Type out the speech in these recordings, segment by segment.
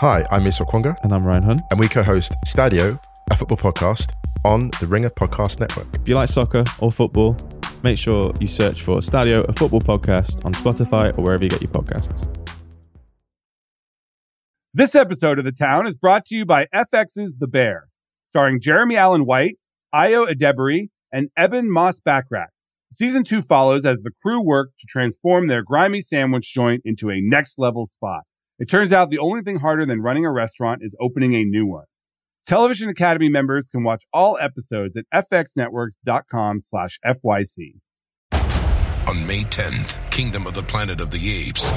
Hi, I'm Musa Okwonga, And I'm Ryan Hunn. and we co-host Stadio, a football podcast on the Ringer Podcast Network. If you like soccer or football, make sure you search for Stadio, a football podcast on Spotify or wherever you get your podcasts. This episode of The Town is brought to you by FX's The Bear, starring Jeremy Allen White, Ayo Edebiri, and Ebon Moss-Bachrach. Season two follows as the crew work to transform their grimy sandwich joint into a next level spot. It turns out the only thing harder than running a restaurant is opening a new one. Television Academy members can watch all episodes at fxnetworks.com slash FYC. On May 10th, Kingdom of the Planet of the Apes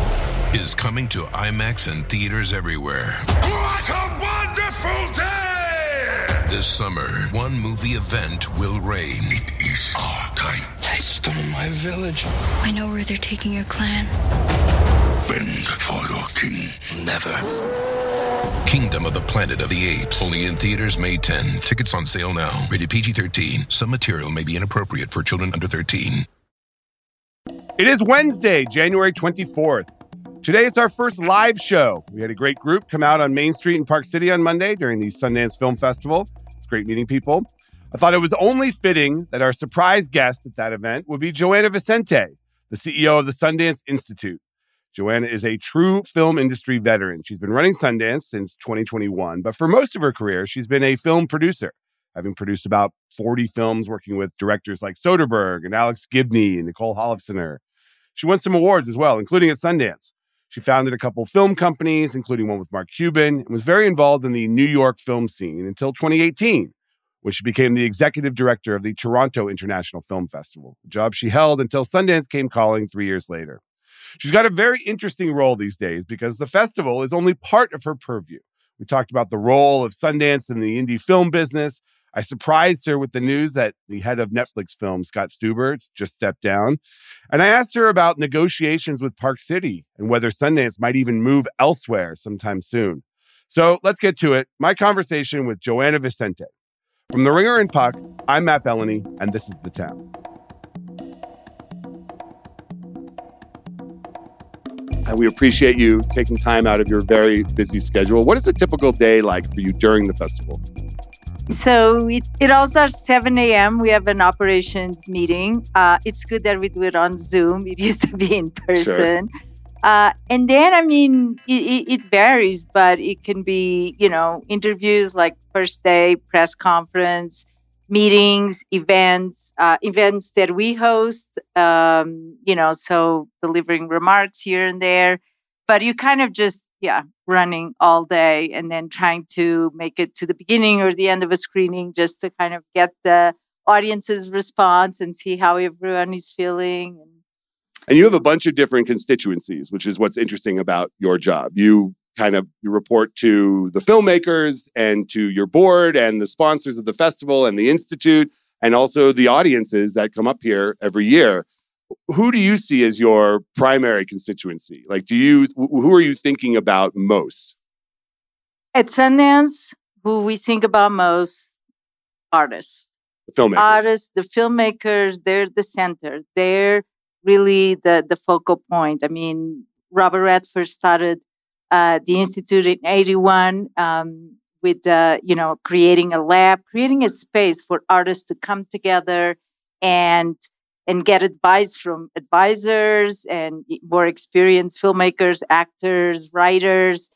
is coming to IMAX and theaters everywhere. What a wonderful day! This summer, one movie event will reign. It is our time. They stole my village. I know where they're taking your clan. Bend for your king. Never. Kingdom of the Planet of the Apes. Only in theaters May 10. Tickets on sale now. Rated PG 13. Some material may be inappropriate for children under 13. It is Wednesday, January 24th. Today is our first live show. We had a great group come out on Main Street in Park City on Monday during the Sundance Film Festival. It's great meeting people. I thought it was only fitting that our surprise guest at that event would be Joana Vicente, the CEO of the Sundance Institute. Joana is a true film industry veteran. She's been running Sundance since 2021, but for most of her career, she's been a film producer, having produced about 40 films working with directors like Soderbergh and Alex Gibney and Nicole Holofcener. She won some awards as well, including at Sundance. She founded a couple film companies, including one with Mark Cuban, and was very involved in the New York film scene until 2018, when she became the executive director of the Toronto International Film Festival, a job she held until Sundance came calling three years later. She's got a very interesting role these days because the festival is only part of her purview. We talked about the role of Sundance in the indie film business. I surprised her with the news that the head of Netflix film, Scott Stuber, just stepped down. And I asked her about negotiations with Park City and whether Sundance might even move elsewhere sometime soon. So let's get to it. My conversation with Joana Vicente. From The Ringer and Puck, I'm Matt Belloni, and this is The Town. And we appreciate you taking time out of your very busy schedule. What is a typical day like for you during the festival? So it, it all starts 7 a.m. We have an operations meeting. Uh, it's good that we do it on Zoom. It used to be in person. Uh, and then, I mean, it, it, it varies, but it can be, you know, interviews like first day, press conference, meetings, events, uh, events that we host, um, you know, so delivering remarks here and there. But you kind of just, yeah, running all day and then trying to make it to the beginning or the end of a screening just to kind of get the audience's response and see how everyone is feeling. And you have a bunch of different constituencies, which is what's interesting about your job. You kind of you report to the filmmakers and to your board and the sponsors of the festival and the institute and also the audiences that come up here every year who do you see as your primary constituency like do you who are you thinking about most At Sundance, who we think about most, artists. the filmmakers Artists, the filmmakers, they're the center. They're really the, the focal point. I mean, Robert Redford started uh, the Institute in 81 um, with, uh, you know, creating a lab, creating a space for artists to come together and and get advice from advisors and more experienced filmmakers, actors, writers,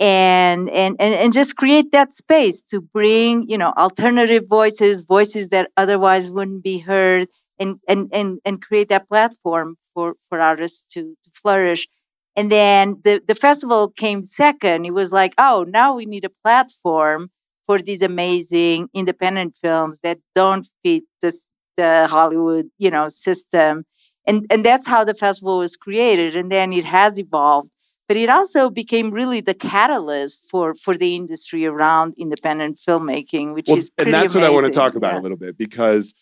and and and, and just create that space to bring you know alternative voices, voices that otherwise wouldn't be heard, and and and and create that platform for for artists to to flourish. And then the the festival came second. It was like, oh, now we need a platform for these amazing independent films that don't fit this the Hollywood, you know, system. And and that's how the festival was created. And then it has evolved. But it also became really the catalyst for for the industry around independent filmmaking, which Well, is pretty and that's what I want to talk about Yeah. a little bit because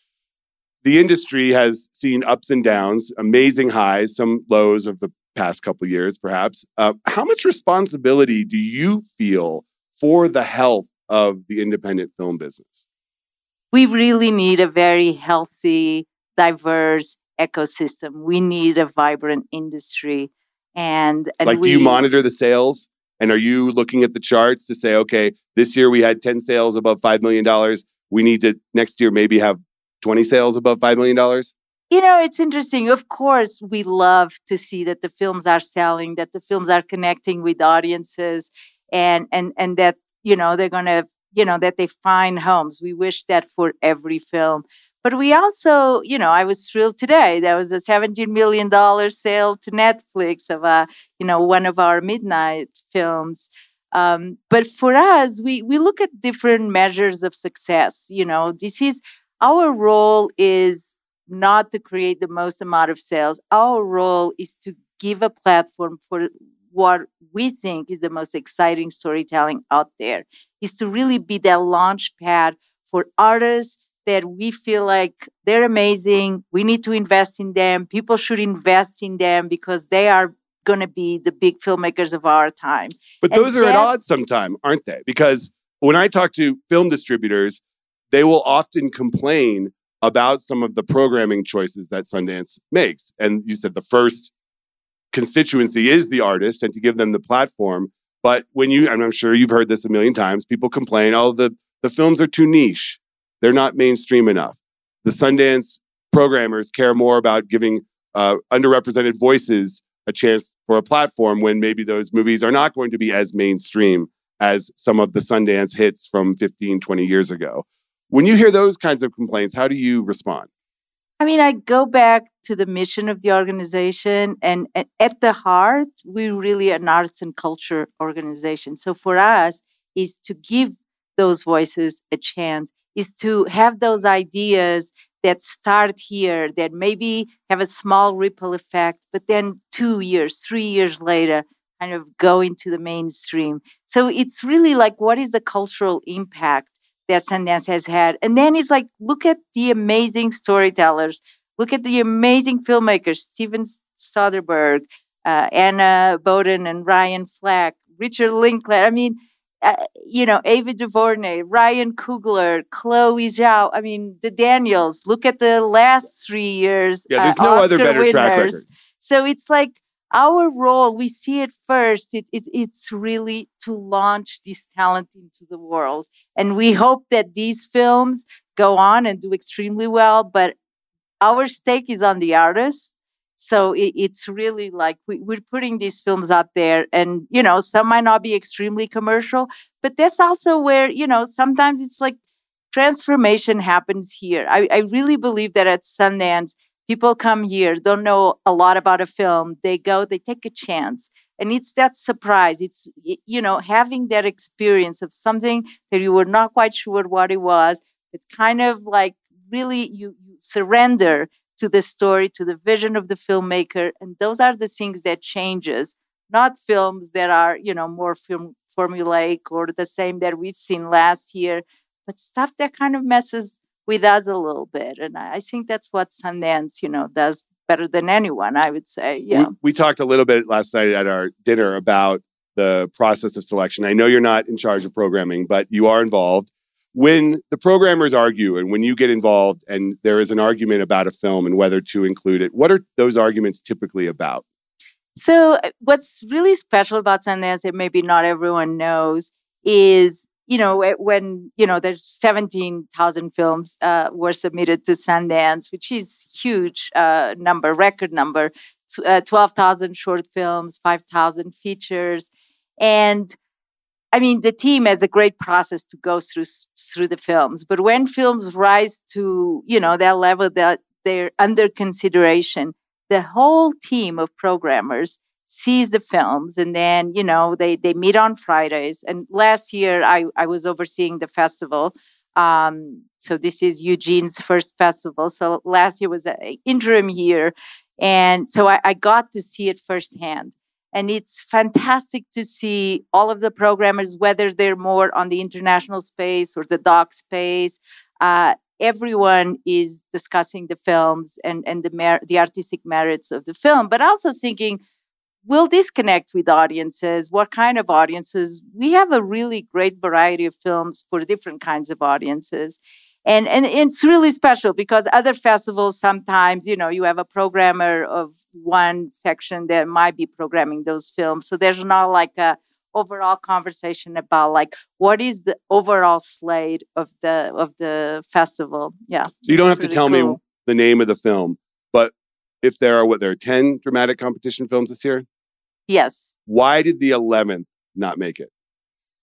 the industry has seen ups and downs, amazing highs, some lows of the past couple years, perhaps. Uh, how much responsibility do you feel for the health of the independent film business? we really need a very healthy, diverse ecosystem. We need a vibrant industry. And, and like, we, do you monitor the sales And are you looking at the charts to say, okay, this year we had 10 sales above $5 million. We need to next year maybe have 20 sales above $5 million? You know, it's interesting. Of course, we love to see that the films are selling, that the films are connecting with audiences and and and that, you know, they're to, you know, that they find homes. We wish that for every film. But we also, you know, I was thrilled today. There was a $17 million sale to Netflix of a, you know, one of our midnight films. Um, but for us, we we look at different measures of success. You know, this is our role is not to create the most amount of sales. Our role is to give a platform for what we think is the most exciting storytelling out there. Is to really be that launch pad for artists that we feel like they're amazing. We need to invest in them. People should invest in them because they are going to be the big filmmakers of our time. But And those are at odds sometimes, aren't they? Because when I talk to film distributors, they will often complain about some of the programming choices that Sundance makes. And you said the first constituency is the artist and to give them the platform. But when you, and I'm sure you've heard this a million times, people complain, oh, the, the films are too niche. They're not mainstream enough. The Sundance programmers care more about giving uh, underrepresented voices a chance for a platform when maybe those movies are not going to be as mainstream as some of the Sundance hits from 15, 20 years ago. When you hear those kinds of complaints, how do you respond? I mean, I go back to the mission of the organization, and, at the heart, we're really an arts and culture organization. So for us, is to give those voices a chance, is to have those ideas that start here, that maybe have a small ripple effect, but then two years, three years later, kind of go into the mainstream. So it's really like, what is the cultural impact? That Sundance has had. And then it's like, look at the amazing storytellers, look at the amazing filmmakers, Steven Soderbergh, uh, Anna Boden and Ryan Fleck, Richard Linklater. I mean, uh, you know, Ava DuVernay, Ryan Coogler, Chloe Zhao. I mean, the Daniels. Look at the last three years. Yeah, there's uh, no other Oscar better track record. So it's like our role, we see it first. It, it, it's really to launch this talent into the world. And we hope that these films go on and do extremely well. But our stake is on the artist. So it, it's really like we, we're putting these films out there, and you know, some might not be extremely commercial, but that's also where you know sometimes it's like transformation happens here. I, I really believe that at Sundance, people come here, don't know a lot about a film. They go, they take a chance. And it's that surprise. It's, you know, having that experience of something that you were not quite sure what it was. It's kind of like really you, you surrender to the story, to the vision of the filmmaker. And those are the things that changes, not films that are, you know, more film formulaic or the same that we've seen last year, but stuff that kind of messes with us a little bit. And I think that's what Sundance, you know, does better than anyone, I would say. Yeah. We, we talked a little bit last night at our dinner about the process of selection. I know you're not in charge of programming, but you are involved. When the programmers argue and when you get involved and there is an argument about a film and whether to include it, what are those arguments typically about? So, uh, what's really special about Sundance that maybe not everyone knows is, you know, wh- when, you know, there's 17,000 films uh, were submitted to Sundance, which is huge uh, number, record number, uh, 12,000 short films, 5,000 features. And I mean, the team has a great process to go through through the films. But when films rise to, you know, that level that they're under consideration, the whole team of programmers sees the films and then you know they they meet on fridays. And last year i i was overseeing the festival. Um so this is eugene's first festival. So last year was an interim year. And so I, I got to see it firsthand. And it's fantastic to see all of the programmers whether they're more on the international space or the doc space uh, everyone is discussing the films and and the mer- the artistic merits of the film but also thinking will this connect with audiences what kind of audiences we have a really great variety of films for different kinds of audiences and and it's really special because other festivals sometimes you know you have a programmer of one section that might be programming those films so there's not like a overall conversation about like what is the overall slate of the of the festival. Yeah. So you don't have it's to really tell me the name of the film, but if there are what there are 10 dramatic competition films this year, Yes. why did the 11th not make it?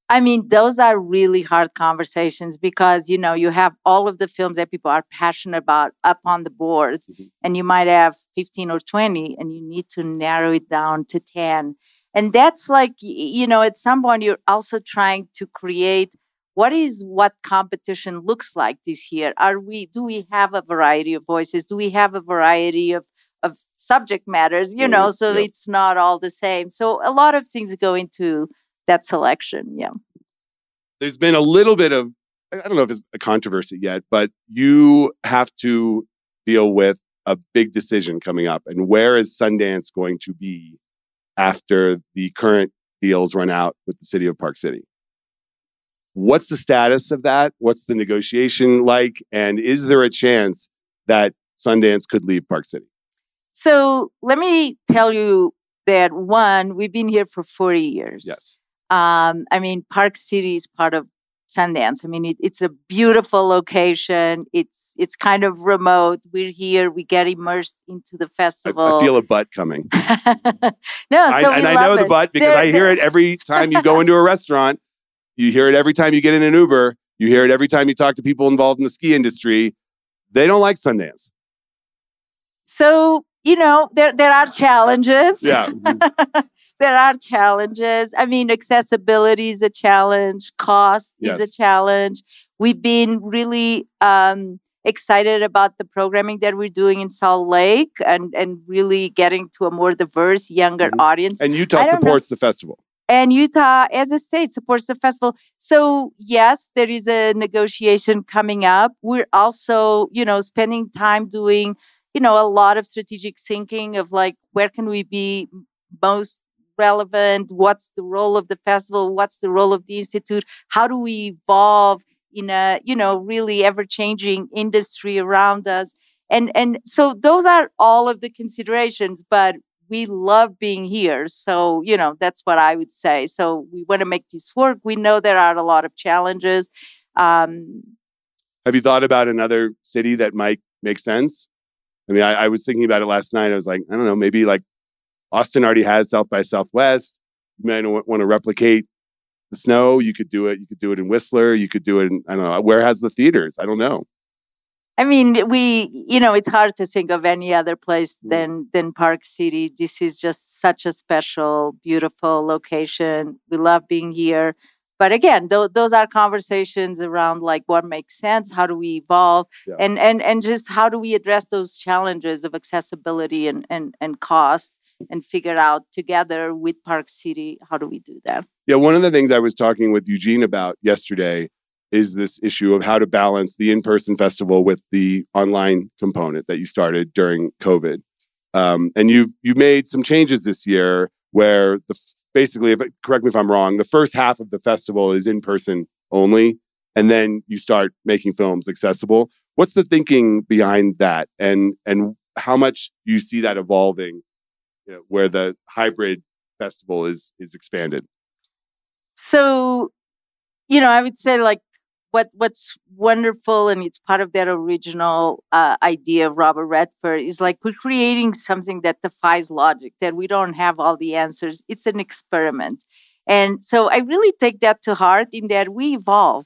I mean, those are really hard conversations because, you know, you have all of the films that people are passionate about up on the board, Mhm. and you might have 15 or 20, and you need to narrow it down to 10. And that's like, you know, at some point, you're also trying to create what is what competition looks like this year. Are we, do we have a variety of voices? Do we have a variety of, of subject matters, you know, Mhm. so Yep. it's not all the same. So a lot of things go into that selection. Yeah. There's been a little bit of, I don't know if it's a controversy yet, but you have to deal with a big decision coming up. And where is Sundance going to be after the current deals run out with the city of Park City? What's the status of that? What's the negotiation like? And is there a chance that Sundance could leave Park City? So let me tell you that one, we've been here for 40 years. Yes. Um, I mean, Park City is part of Sundance. I mean, it, it's a beautiful location. It's it's kind of remote. We're here. We get immersed into the festival. I feel a butt coming. no, I, so we and I know the butt because There- I hear it every time you go into a restaurant. You hear it every time you get in an Uber. You hear it every time you talk to people involved in the ski industry. They don't like Sundance. So you know, there there are challenges. Yeah. there are challenges. I mean, accessibility is a challenge, cost is a challenge. We've been really um, excited about the programming that we're doing in Salt Lake and, and really getting to a more diverse, younger Mhm. audience. And Utah don't know. supports the festival. And Utah, as a state, supports the festival. So, yes, there is a negotiation coming up. We're also, you know, spending time doing, you know, a lot of strategic thinking of like, where can we be most relevant? What's the role of the festival? What's the role of the institute? How do we evolve in a, you know, really ever changing industry around us? And and so those are all of the considerations, but we love being here. So, you know, that's what I would say. So we want to make this work. We know there are a lot of challenges. Um, Have you thought about another city that might make sense? I mean, I, I was thinking about it last night. I was like, I don't know, maybe like Austin already has South by Southwest. You might want to replicate the snow. You could do it. You could do it in Whistler. You could do it in, I don't know, where has the theaters? I don't know. I mean, we, you know, it's hard to think of any other place Mm. than than Park City. This is just such a special, beautiful location. We love being here. But again, th- those are conversations around like what makes sense, how do we evolve, Yeah. and and and just how do we address those challenges of accessibility and and and cost, and figure out together with Park City how do we do that. Yeah, one of the things I was talking with Eugene about yesterday is this issue of how to balance the in-person festival with the online component that you started during COVID. Um, and you've you've made some changes this year where the basically, if, correct me if I'm wrong, the first half of the festival is in person only, and then you start making films accessible. What's the thinking behind that, and and how much you see that evolving, you know, where the hybrid festival is is expanded? So, you know, I would say like what what's wonderful and it's part of that original uh, idea of Robert Redford is like we're creating something that defies logic that we don't have all the answers. It's an experiment, and so I really take that to heart in that we evolve.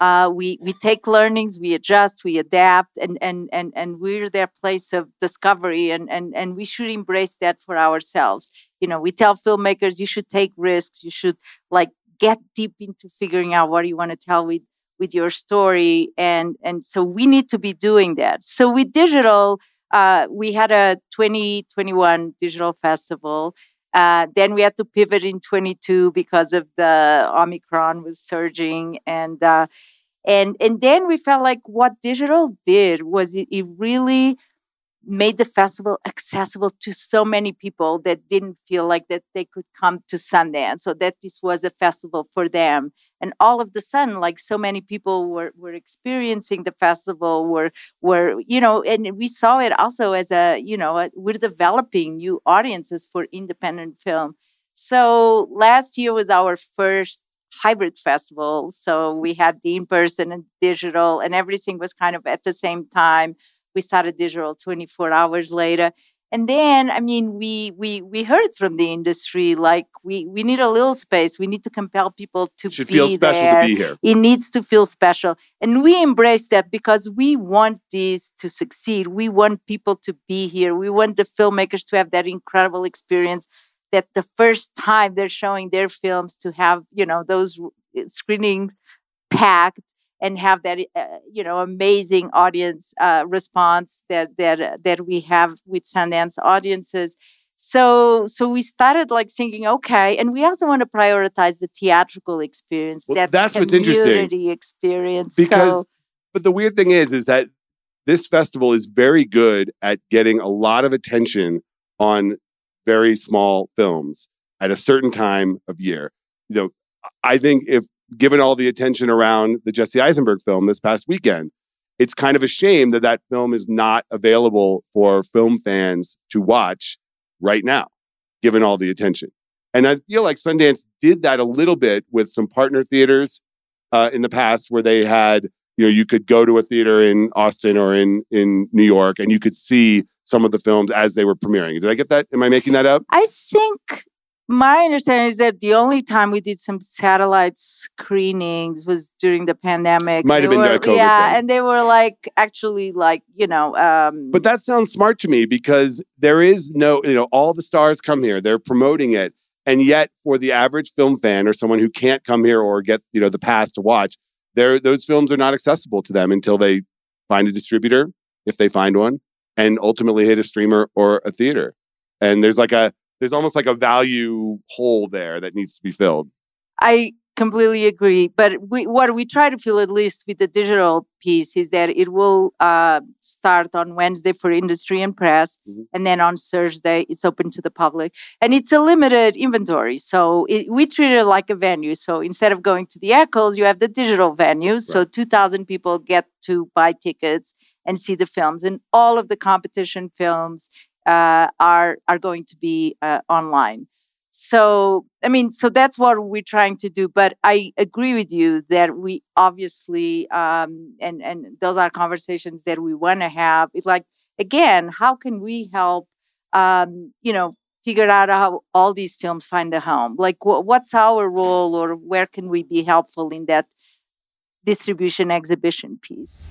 Uh, we we take learnings, we adjust, we adapt, and and and and we're their place of discovery, and and and we should embrace that for ourselves. You know, we tell filmmakers you should take risks, you should like get deep into figuring out what you want to tell with with your story and and so we need to be doing that. So with digital uh, we had a 2021 digital festival. Uh, then we had to pivot in 22 because of the omicron was surging and uh, and and then we felt like what digital did was it, it really made the festival accessible to so many people that didn't feel like that they could come to Sundance so that this was a festival for them and all of the sudden like so many people were were experiencing the festival were were you know and we saw it also as a you know a, we're developing new audiences for independent film So last year was our first hybrid festival. So we had the in person and digital, and everything was kind of at the same time. We started digital 24 hours later. And then, I mean, we we we heard from the industry like we we need a little space. We need to compel people to Should be feel special there. to be here. It needs to feel special, and we embrace that because we want this to succeed. We want people to be here. We want the filmmakers to have that incredible experience. That the first time they're showing their films to have you know those uh, screenings packed and have that uh, you know amazing audience uh, response that that uh, that we have with Sundance audiences. So so we started like thinking, okay, and we also want to prioritize the theatrical experience, Well, that that's what's interesting. community experience. because so, but the weird thing is is that this festival is very good at getting a lot of attention on very small films at a certain time of year you know i think if given all the attention around the jesse eisenberg film this past weekend it's kind of a shame that that film is not available for film fans to watch right now given all the attention. And i feel like sundance did that a little bit with some partner theaters uh, in the past where they had you know you could go to a theater in austin or in in new york and you could see some of the films as they were premiering. Did i get that? Am i making that up? I think my understanding is that the only time we did some satellite screenings was during the pandemic. Might have been were- during COVID Yeah, then. and they were like actually like you know. Um, but that sounds smart to me because there is no you know all the stars come here they're promoting it and yet for the average film fan or someone who can't come here or get you know the pass to watch there those films are not accessible to them until they find a distributor if they find one and ultimately hit a streamer or a theater and there's like a there's almost like a value hole there that needs to be filled I completely agree. But we, what we try to feel, at least with the digital piece, is that it will uh, start on Wednesday for industry and press, Mhm. and then on Thursday it's open to the public, and it's a limited inventory. So it, we treat it like a venue. So instead of going to the Eccles, you have the digital venue. So two thousand people get to buy tickets and see the films, and all of the competition films uh, are are going to be uh, online. So, I mean, so that's what we're trying to do. But I agree with you that we obviously, um, and and those are conversations that we want to have. It's like again, how can we help? Um, you know, figure out how all these films find a home. Like, wh- what's our role, or where can we be helpful in that distribution exhibition piece?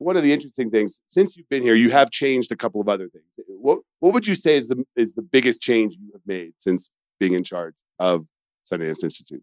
one of the interesting things since you've been here, you have changed a couple of other things. What what would you say is the is the biggest change you have made since being in charge of Sundance Institute?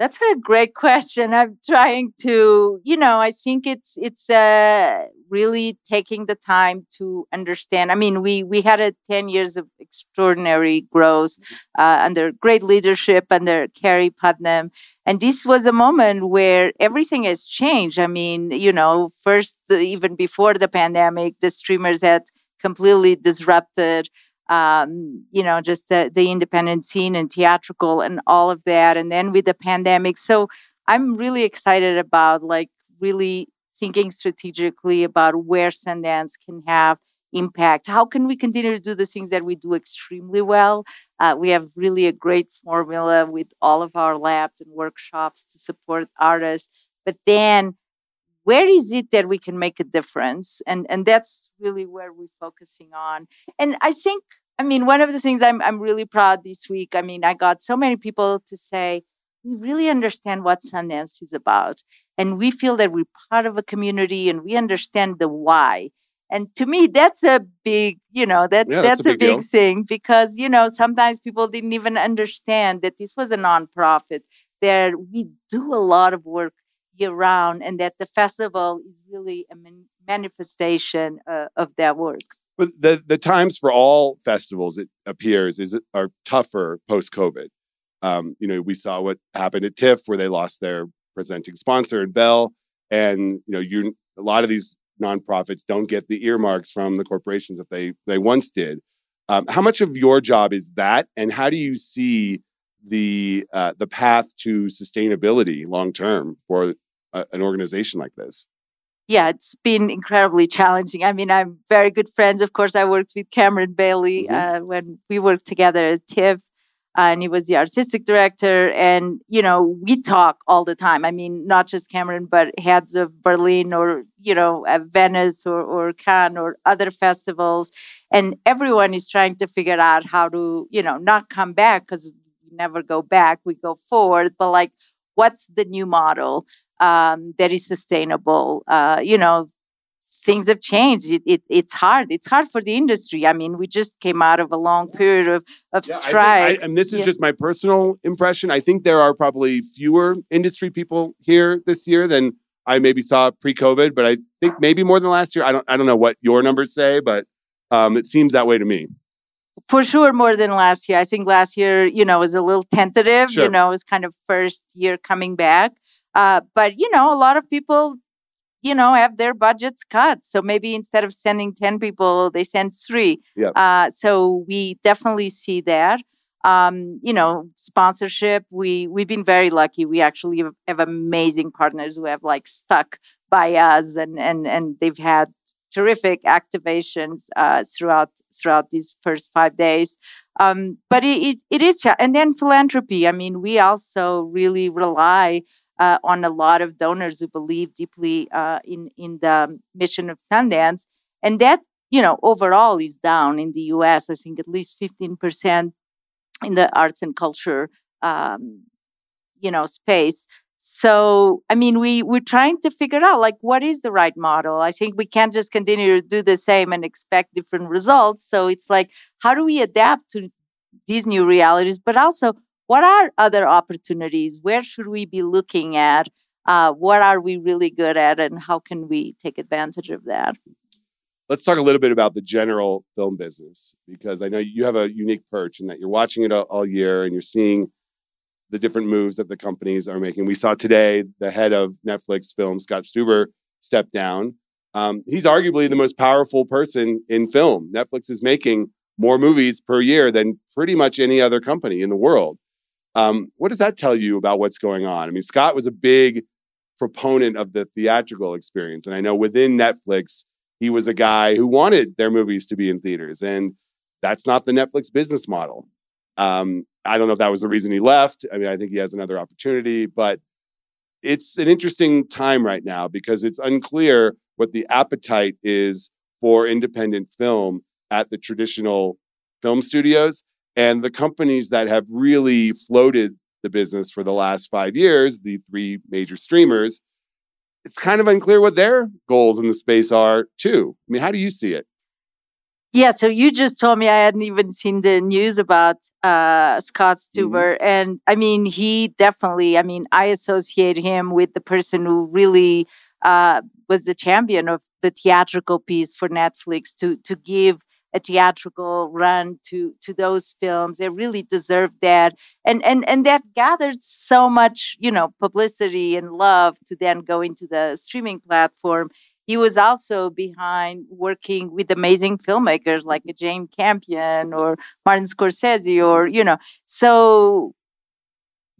That's a great question. I'm trying to, you know, I think it's it's uh, really taking the time to understand. I mean, we we had a 10 years of extraordinary growth uh, under great leadership under Keri Putnam, and this was a moment where everything has changed. I mean, you know, first uh, even before the pandemic, the streamers had completely disrupted um, you know, just the, the independent scene and theatrical and all of that. And then with the pandemic. So I'm really excited about like really thinking strategically about where Sundance can have impact. How can we continue to do the things that we do extremely well? Uh, we have really a great formula with all of our labs and workshops to support artists. But then, where is it that we can make a difference? And and that's really where we're focusing on. And I think, I mean, one of the things I'm I'm really proud this week. I mean, I got so many people to say we really understand what Sundance is about, and we feel that we're part of a community, and we understand the why and to me that's a big you know that Yeah, that's, that's a big big thing because you know sometimes people didn't even understand that this was a nonprofit there we do a lot of work year round and that the festival is really a man- manifestation uh, of that work But the the times for all festivals, it appears, is are tougher post COVID. Um, you know, we saw what happened at TIFF, where they lost their presenting sponsor and Bell, and you know, you a lot of these nonprofits don't get the earmarks from the corporations that they they once did. Um, how much of your job is that, and how do you see the uh, the path to sustainability long term for a, an organization like this? Yeah, it's been incredibly challenging. I mean, I'm very good friends. Of course, I worked with Cameron Bailey uh, when we worked together at TIFF, uh, and he was the artistic director. And, you know, we talk all the time. I mean, not just Cameron, but heads of Berlin or, you know, Venice or, or Cannes or other festivals. And everyone is trying to figure out how to, you know, not come back because we never go back, we go forward, but like, what's the new model? Um, that is sustainable. Uh, you know, things have changed. It, it, it's hard. It's hard for the industry. I mean, we just came out of a long period of of Yeah, I strikes. I, and this is Yeah. just my personal impression. I think there are probably fewer industry people here this year than I maybe saw pre-COVID, but I think maybe more than last year. I don't. I don't know what your numbers say, but um, it seems that way to me. for sure more than last year. I think last year, you know, was a little tentative. Sure. You know, it was kind of first year coming back. Uh, but you know, a lot of people, you know, have their budgets cut. So maybe instead of sending ten people, they send three. Yep. Uh, so we definitely see that. Um, you know, sponsorship. We we've been very lucky. We actually have, have amazing partners who have like stuck by us, and and and they've had terrific activations uh, throughout throughout these first five days. Um, but it, it, it is, and then philanthropy. I mean, we also really rely uh, on a lot of donors who believe deeply uh, in in the mission of Sundance, and that you know overall is down in the U.S. I think at least fifteen percent in the arts and culture um, you know space. So i mean we we're trying to figure out like what is the right model? I think we can't just continue to do the same and expect different results. So it's like how do we adapt to these new realities but also what are other opportunities where should we be looking at uh, what are we really good at and how can we take advantage of that Let's talk a little bit about the general film business because I know you have a unique perch in that you're watching it all, all year and you're seeing the different moves that the companies are making. We saw today the head of Netflix film, Scott Stuber, step down. Um, he's arguably the most powerful person in film. Netflix is making more movies per year than pretty much any other company in the world. Um, what does that tell you about what's going on? I mean, Scott was a big proponent of the theatrical experience. And I know within Netflix, he was a guy who wanted their movies to be in theaters. And that's not the Netflix business model. Um, I don't know if that was the reason he left. I mean, I think he has another opportunity, but it's an interesting time right now because it's unclear what the appetite is for independent film at the traditional film studios and the companies that have really floated the business for the last five years, the three major streamers. It's kind of unclear what their goals in the space are, too. I mean, how do you see it? Yeah, so you just told me I hadn't even seen the news about uh, Scott Stuber. And I mean, he definitely, I mean, I associate him with the person who really uh, was the champion of the theatrical piece for Netflix to to give a theatrical run to to those films. They really deserved that. And and and that gathered so much, you know, publicity and love to then go into the streaming platform he was also behind working with amazing filmmakers like Jane Campion or Martin Scorsese or you know so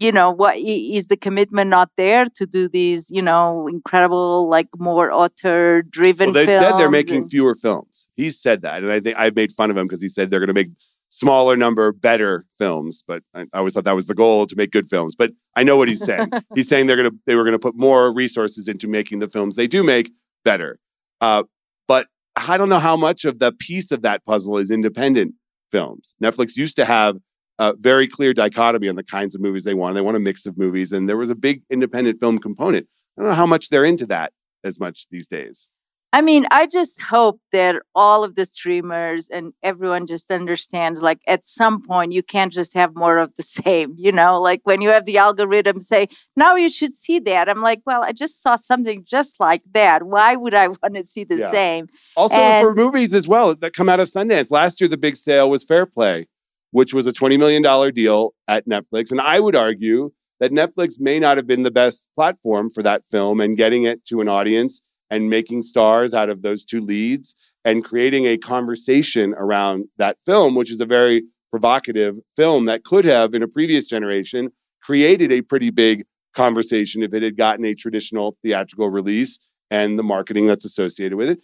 you know what is the commitment not there to do these you know incredible like more author driven well, they said they're making and, fewer films. He said that and i think i made fun of him because he said they're going to make smaller number better films but I, I, always thought that was the goal to make good films but i know what he's saying. He's saying they're going to they were going to put more resources into making the films they do make better. Uh, but i don't know how much of the piece of that puzzle is independent films. Netflix used to have a very clear dichotomy on the kinds of movies they want they want a mix of movies and there was a big independent film component i don't know how much they're into that as much these days I mean, I just hope that all of the streamers and everyone just understands like at some point you can't just have more of the same, you know, like when you have the algorithm say, now you should see that. I'm like, well, I just saw something just like that. Why would I want to see the yeah. same? Also, and- for movies as well that come out of Sundance, last year the big sale was Fair Play, which was a $20 million deal at Netflix. And I would argue that Netflix may not have been the best platform for that film and getting it to an audience and making stars out of those two leads and creating a conversation around that film, which is a very provocative film that could have, in a previous generation, created a pretty big conversation if it had gotten a traditional theatrical release and the marketing that's associated with it.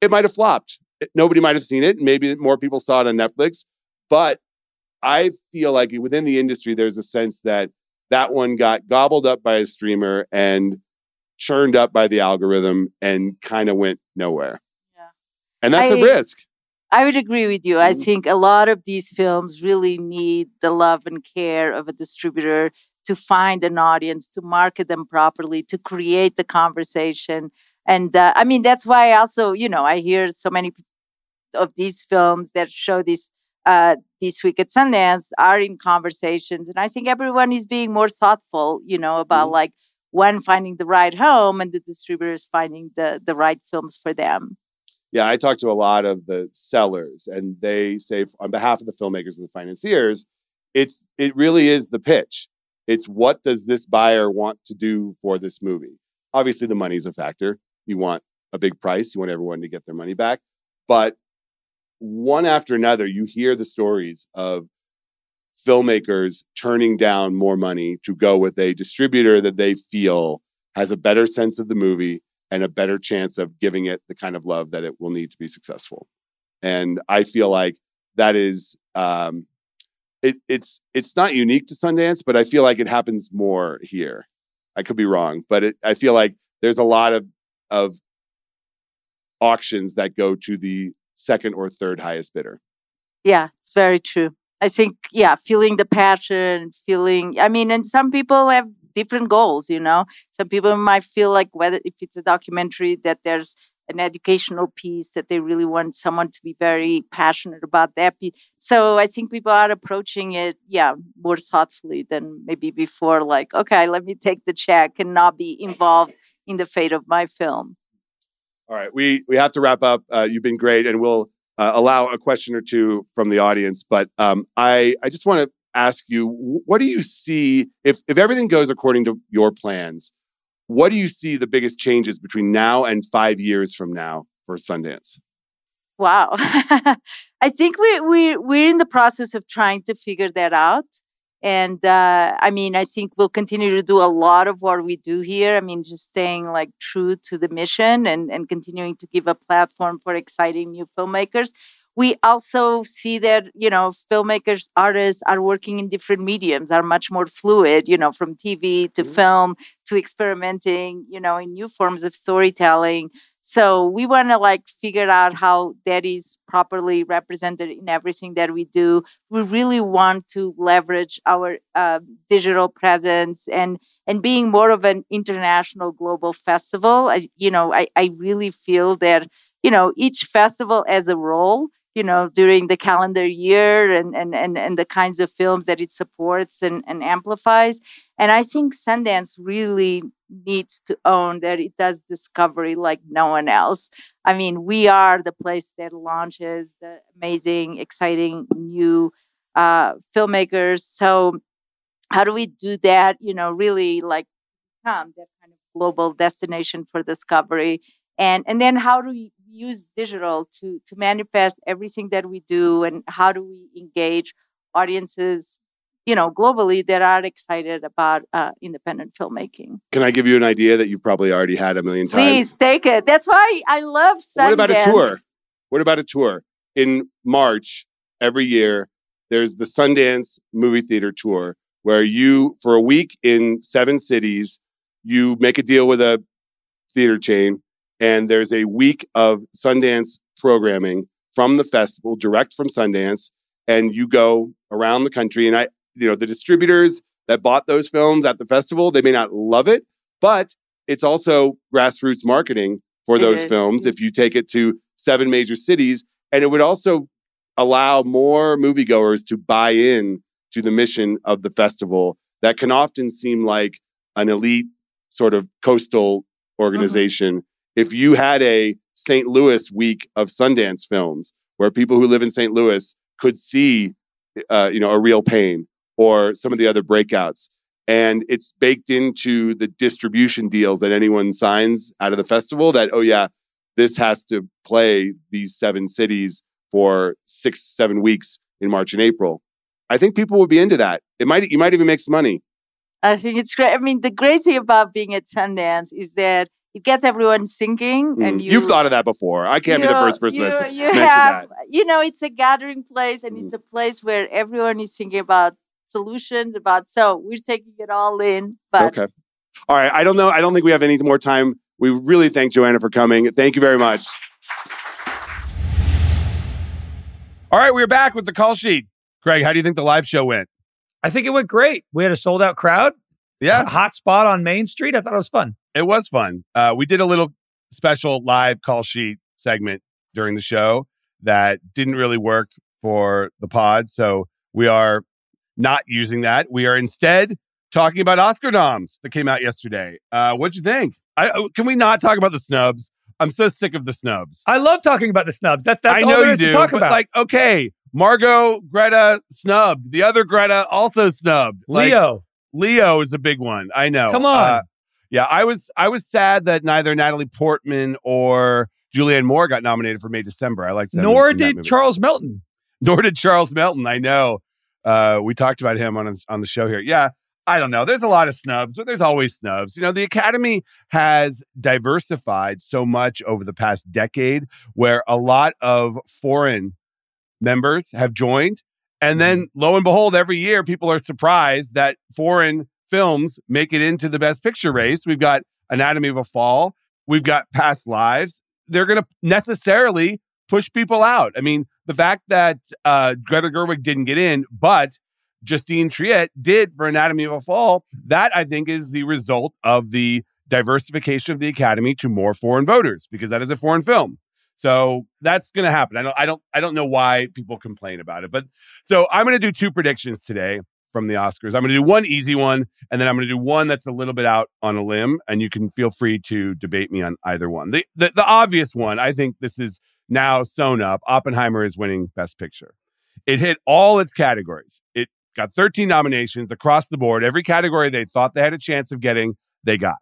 It might have flopped. Nobody might have seen it. Maybe more people saw it on Netflix. But I feel like within the industry, there's a sense that that one got gobbled up by a streamer and churned up by the algorithm and kind of went nowhere. Yeah. And that's I, a risk. I would agree with you. I mm-hmm. think a lot of these films really need the love and care of a distributor to find an audience, to market them properly, to create the conversation. And uh, I mean, that's why also, you know, I hear so many of these films that show this uh, this week at Sundance are in conversations. And I think everyone is being more thoughtful, you know, about mm-hmm. like when finding the right home and the distributors finding the the right films for them. Yeah i talked to a lot of the sellers and they say on behalf of the filmmakers and the financiers it's it really is the pitch. It's what does this buyer want to do for this movie? Obviously the money is a factor. You want a big price. You want everyone to get their money back. But one after another you hear the stories of filmmakers turning down more money to go with a distributor that they feel has a better sense of the movie and a better chance of giving it the kind of love that it will need to be successful. And I feel like that is um, it, it's it's not unique to Sundance, but I feel like it happens more here. I could be wrong, but it, I feel like there's a lot of of auctions that go to the second or third highest bidder. Yeah, it's very true. I think, yeah, feeling the passion, feeling, I mean, and some people have different goals, you know. Some people might feel like whether if it's a documentary that there's an educational piece that they really want someone to be very passionate about that. So I think people are approaching it, yeah, more thoughtfully than maybe before. Like, okay, let me take the check and not be involved in the fate of my film. All right, we we have to wrap up. Uh, you've been great, and we'll uh, allow a question or two from the audience. But um, I, I just want to ask you, what do you see if if everything goes according to your plans? What do you see the biggest changes between now and five years from now for Sundance? Wow, I think we we we're in the process of trying to figure that out. And uh, I mean, I think we'll continue to do a lot of what we do here. I mean, just staying like true to the mission and, and continuing to give a platform for exciting new filmmakers. We also see that, you know, filmmakers, artists are working in different mediums, are much more fluid, you know, from TV to mm-hmm. film to experimenting, you know, in new forms of storytelling. So we want to like figure out how that is properly represented in everything that we do. We really want to leverage our uh, digital presence and and being more of an international global festival. I, you know, I, I really feel that you know each festival has a role you know during the calendar year and and and, and the kinds of films that it supports and, and amplifies and i think sundance really needs to own that it does discovery like no one else. I mean we are the place that launches the amazing exciting new uh, filmmakers. So how do we do that? You know really like become that kind of global destination for discovery. And and then how do we use digital to to manifest everything that we do? And how do we engage audiences you know, globally that are excited about uh, independent filmmaking. Can I give you an idea that you've probably already had a million times? Please take it. That's why I love Sundance. What about a tour? What about a tour? In March every year, there's the Sundance movie theater tour where you, for a week in seven cities, you make a deal with a theater chain, and there's a week of Sundance programming from the festival, direct from Sundance, and you go around the country. And I, you know, the distributors that bought those films at the festival, they may not love it, but it's also grassroots marketing for It those is. films if you take it to seven major cities. And it would also allow more moviegoers to buy in to the mission of the festival that can often seem like an elite sort of coastal organization. If you had a St. Louis week of Sundance films where people who live in St. Louis could see, uh, you know, a real pain or some of the other breakouts, and it's baked into the distribution deals that anyone signs out of the festival that oh yeah, this has to play these seven cities for six seven weeks in March and April. I think people would be into that. It might you might even make some money. I think it's great. I mean, the great thing about being at Sundance is that it gets everyone thinking, and Mm. you, You've thought of that before. I can't be the first person you, that's you mentioned have, that. you know, it's a gathering place, and Mm. it's a place where everyone is thinking about solutions. About so we're taking it all in, but Okay. All right. I don't know. I don't think we have any more time. We really thank Joana for coming. Thank you very much. All right, we're back with the call sheet. Craig, how do you think the live show went? I think it went great. We had a sold out crowd. Yeah, A hot spot on Main Street. I thought it was fun. it was fun. Uh, we did a little special live call sheet segment during the show that didn't really work for the pod. So we are not using that. We are instead talking about Oscar noms that came out yesterday. Uh, what'd you think? I, uh, can we not talk about the snubs? I'm so sick of the snubs. I love talking about the snubs. That's that's I all there you is do, to talk about. like, okay, Margot, Greta snubbed. The other Greta also snubbed. Like, Leo, Leo is a big one. I know. Come on. Uh, yeah, I was I was sad that neither Natalie Portman or Julianne Moore got nominated for May December. I liked them. nor that did. Charles Melton. Nor did Charles Melton. I know. Uh, we talked about him on on the show here. Yeah, I don't know. There's a lot of snubs, but there's always snubs. You know, the Academy has diversified so much over the past decade, where a lot of foreign members have joined, and then lo and behold, every year people are surprised that foreign films make it into the Best Picture race. We've got Anatomy of a Fall. We've got Past Lives. They're going to necessarily push people out. I mean, the fact that uh, Greta Gerwig didn't get in, but Justine Triet did for Anatomy of a Fall, that I think is the result of the diversification of the Academy to more foreign voters because that is a foreign film. So that's going to happen. I don't, I don't, I don't know why people complain about it, but so I'm going to do two predictions today from the Oscars. I'm going to do one easy one, and then I'm going to do one that's a little bit out on a limb, and you can feel free to debate me on either one. The, the, the obvious one, I think this is now sewn up. Oppenheimer is winning Best Picture. It hit all its categories. It got 13 nominations across the board. Every category they thought they had a chance of getting, they got.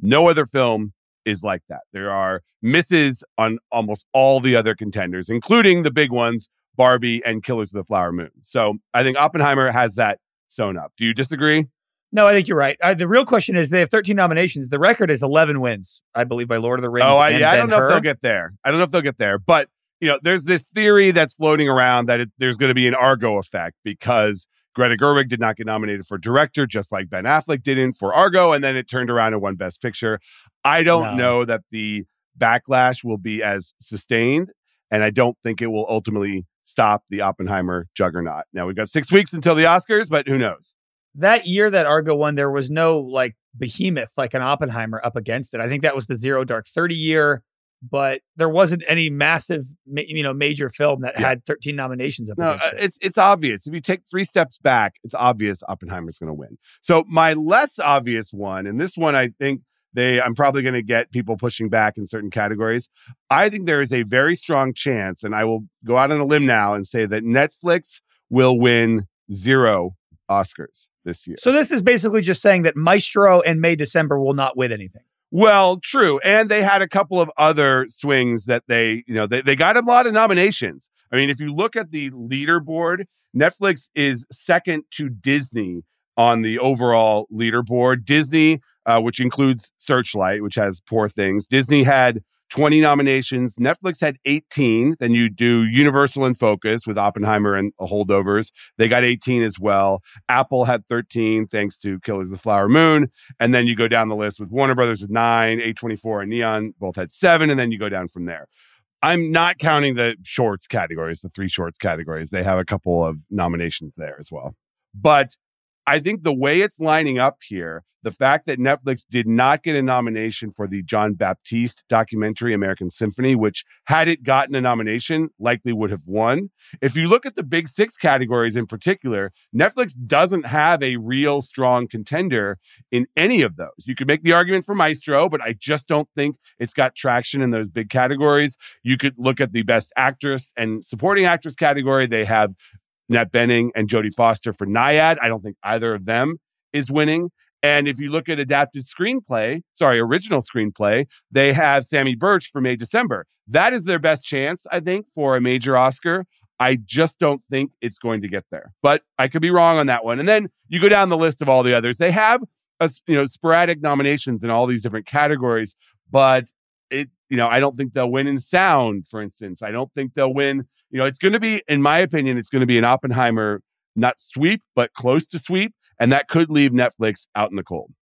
No other film is like that. There are misses on almost all the other contenders, including the big ones, Barbie and Killers of the Flower Moon. So I think Oppenheimer has that sewn up. Do you disagree? No, I think you're right. Uh, the real question is they have 13 nominations. The record is 11 wins, I believe, by Lord of the Rings. Oh, I, yeah, I don't know if they'll get there. I don't know if they'll get there, but you know, there's this theory that's floating around that it, there's going to be an Argo effect because Greta Gerwig did not get nominated for director, just like Ben Affleck didn't for Argo, and then it turned around and won Best Picture. I don't No. know that the backlash will be as sustained, and I don't think it will ultimately stop the Oppenheimer juggernaut. Now we've got six weeks until the Oscars, but who knows? That year that Argo won, there was no like behemoth like an Oppenheimer up against it. I think that was the Zero Dark Thirty year, but there wasn't any massive, ma- you know, major film that Yeah. had 13 nominations up No, against uh, it. it's it's obvious. If you take three steps back, it's obvious Oppenheimer's going to win. So my less obvious one, and this one I think they, I'm probably going to get people pushing back in certain categories. I think there is a very strong chance, and I will go out on a limb now and say that Netflix will win zero Oscars this year. So this is basically just saying that Maestro and May December will not win anything. Well, true. And they had a couple of other swings that they, you know, they, they got a lot of nominations. I mean, if you look at the leaderboard, Netflix is second to Disney on the overall leaderboard. Disney, uh, which includes Searchlight, which has Poor Things, Disney had 20 nominations. Netflix had 18. Then you do Universal and Focus with Oppenheimer and Holdovers. They got 18 as well. Apple had 13, thanks to Killers of the Flower Moon. And then you go down the list with Warner Brothers with nine, A24 and Neon both had seven. And then you go down from there. I'm not counting the shorts categories, the three shorts categories. They have a couple of nominations there as well. But I think the way it's lining up here, the fact that Netflix did not get a nomination for the Jon Batiste documentary, American Symphony, which had it gotten a nomination, likely would have won. If you look at the big six categories in particular, Netflix doesn't have a real strong contender in any of those. You could make the argument for Maestro, but I just don't think it's got traction in those big categories. You could look at the best actress and supporting actress category. They have Annette Bening and Jodie Foster for Nyad. I don't think either of them is winning. And if you look at adapted screenplay, sorry, original screenplay, they have Samy Burch for May December. That is their best chance, I think, for a major Oscar. I just don't think it's going to get there. But I could be wrong on that one. And then you go down the list of all the others. They have uh, a, you know sporadic nominations in all these different categories, but it you know I don't think they'll win in sound, for instance. I don't think they'll win you know, it's going to be, in my opinion, it's going to be an Oppenheimer, not sweep, but close to sweep. And that could leave Netflix out in the cold.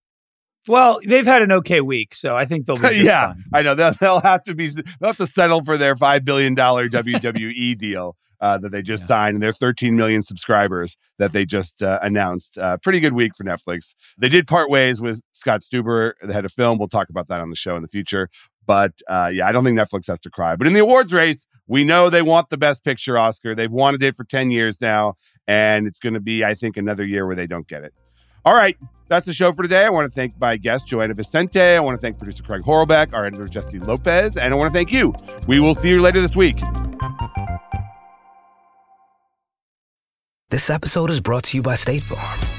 Well, they've had an okay week, so I think they'll be. yeah, fine. I know they'll, they'll have to be they'll have to settle for their five billion dollar WWE deal uh, that they just yeah. signed and their 13 million subscribers that they just uh, announced. Uh, pretty good week for Netflix. They did part ways with Scott Stuber, the head of film. We'll talk about that on the show in the future. But uh, yeah, I don't think Netflix has to cry. But in the awards race, we know they want the Best Picture Oscar. They've wanted it for 10 years now. And it's going to be, I think, another year where they don't get it. All right, that's the show for today. I want to thank my guest, Joana Vicente. I want to thank producer Craig Horlbeck, our editor, Jessie Lopez. And I want to thank you. We will see you later this week. This episode is brought to you by State Farm.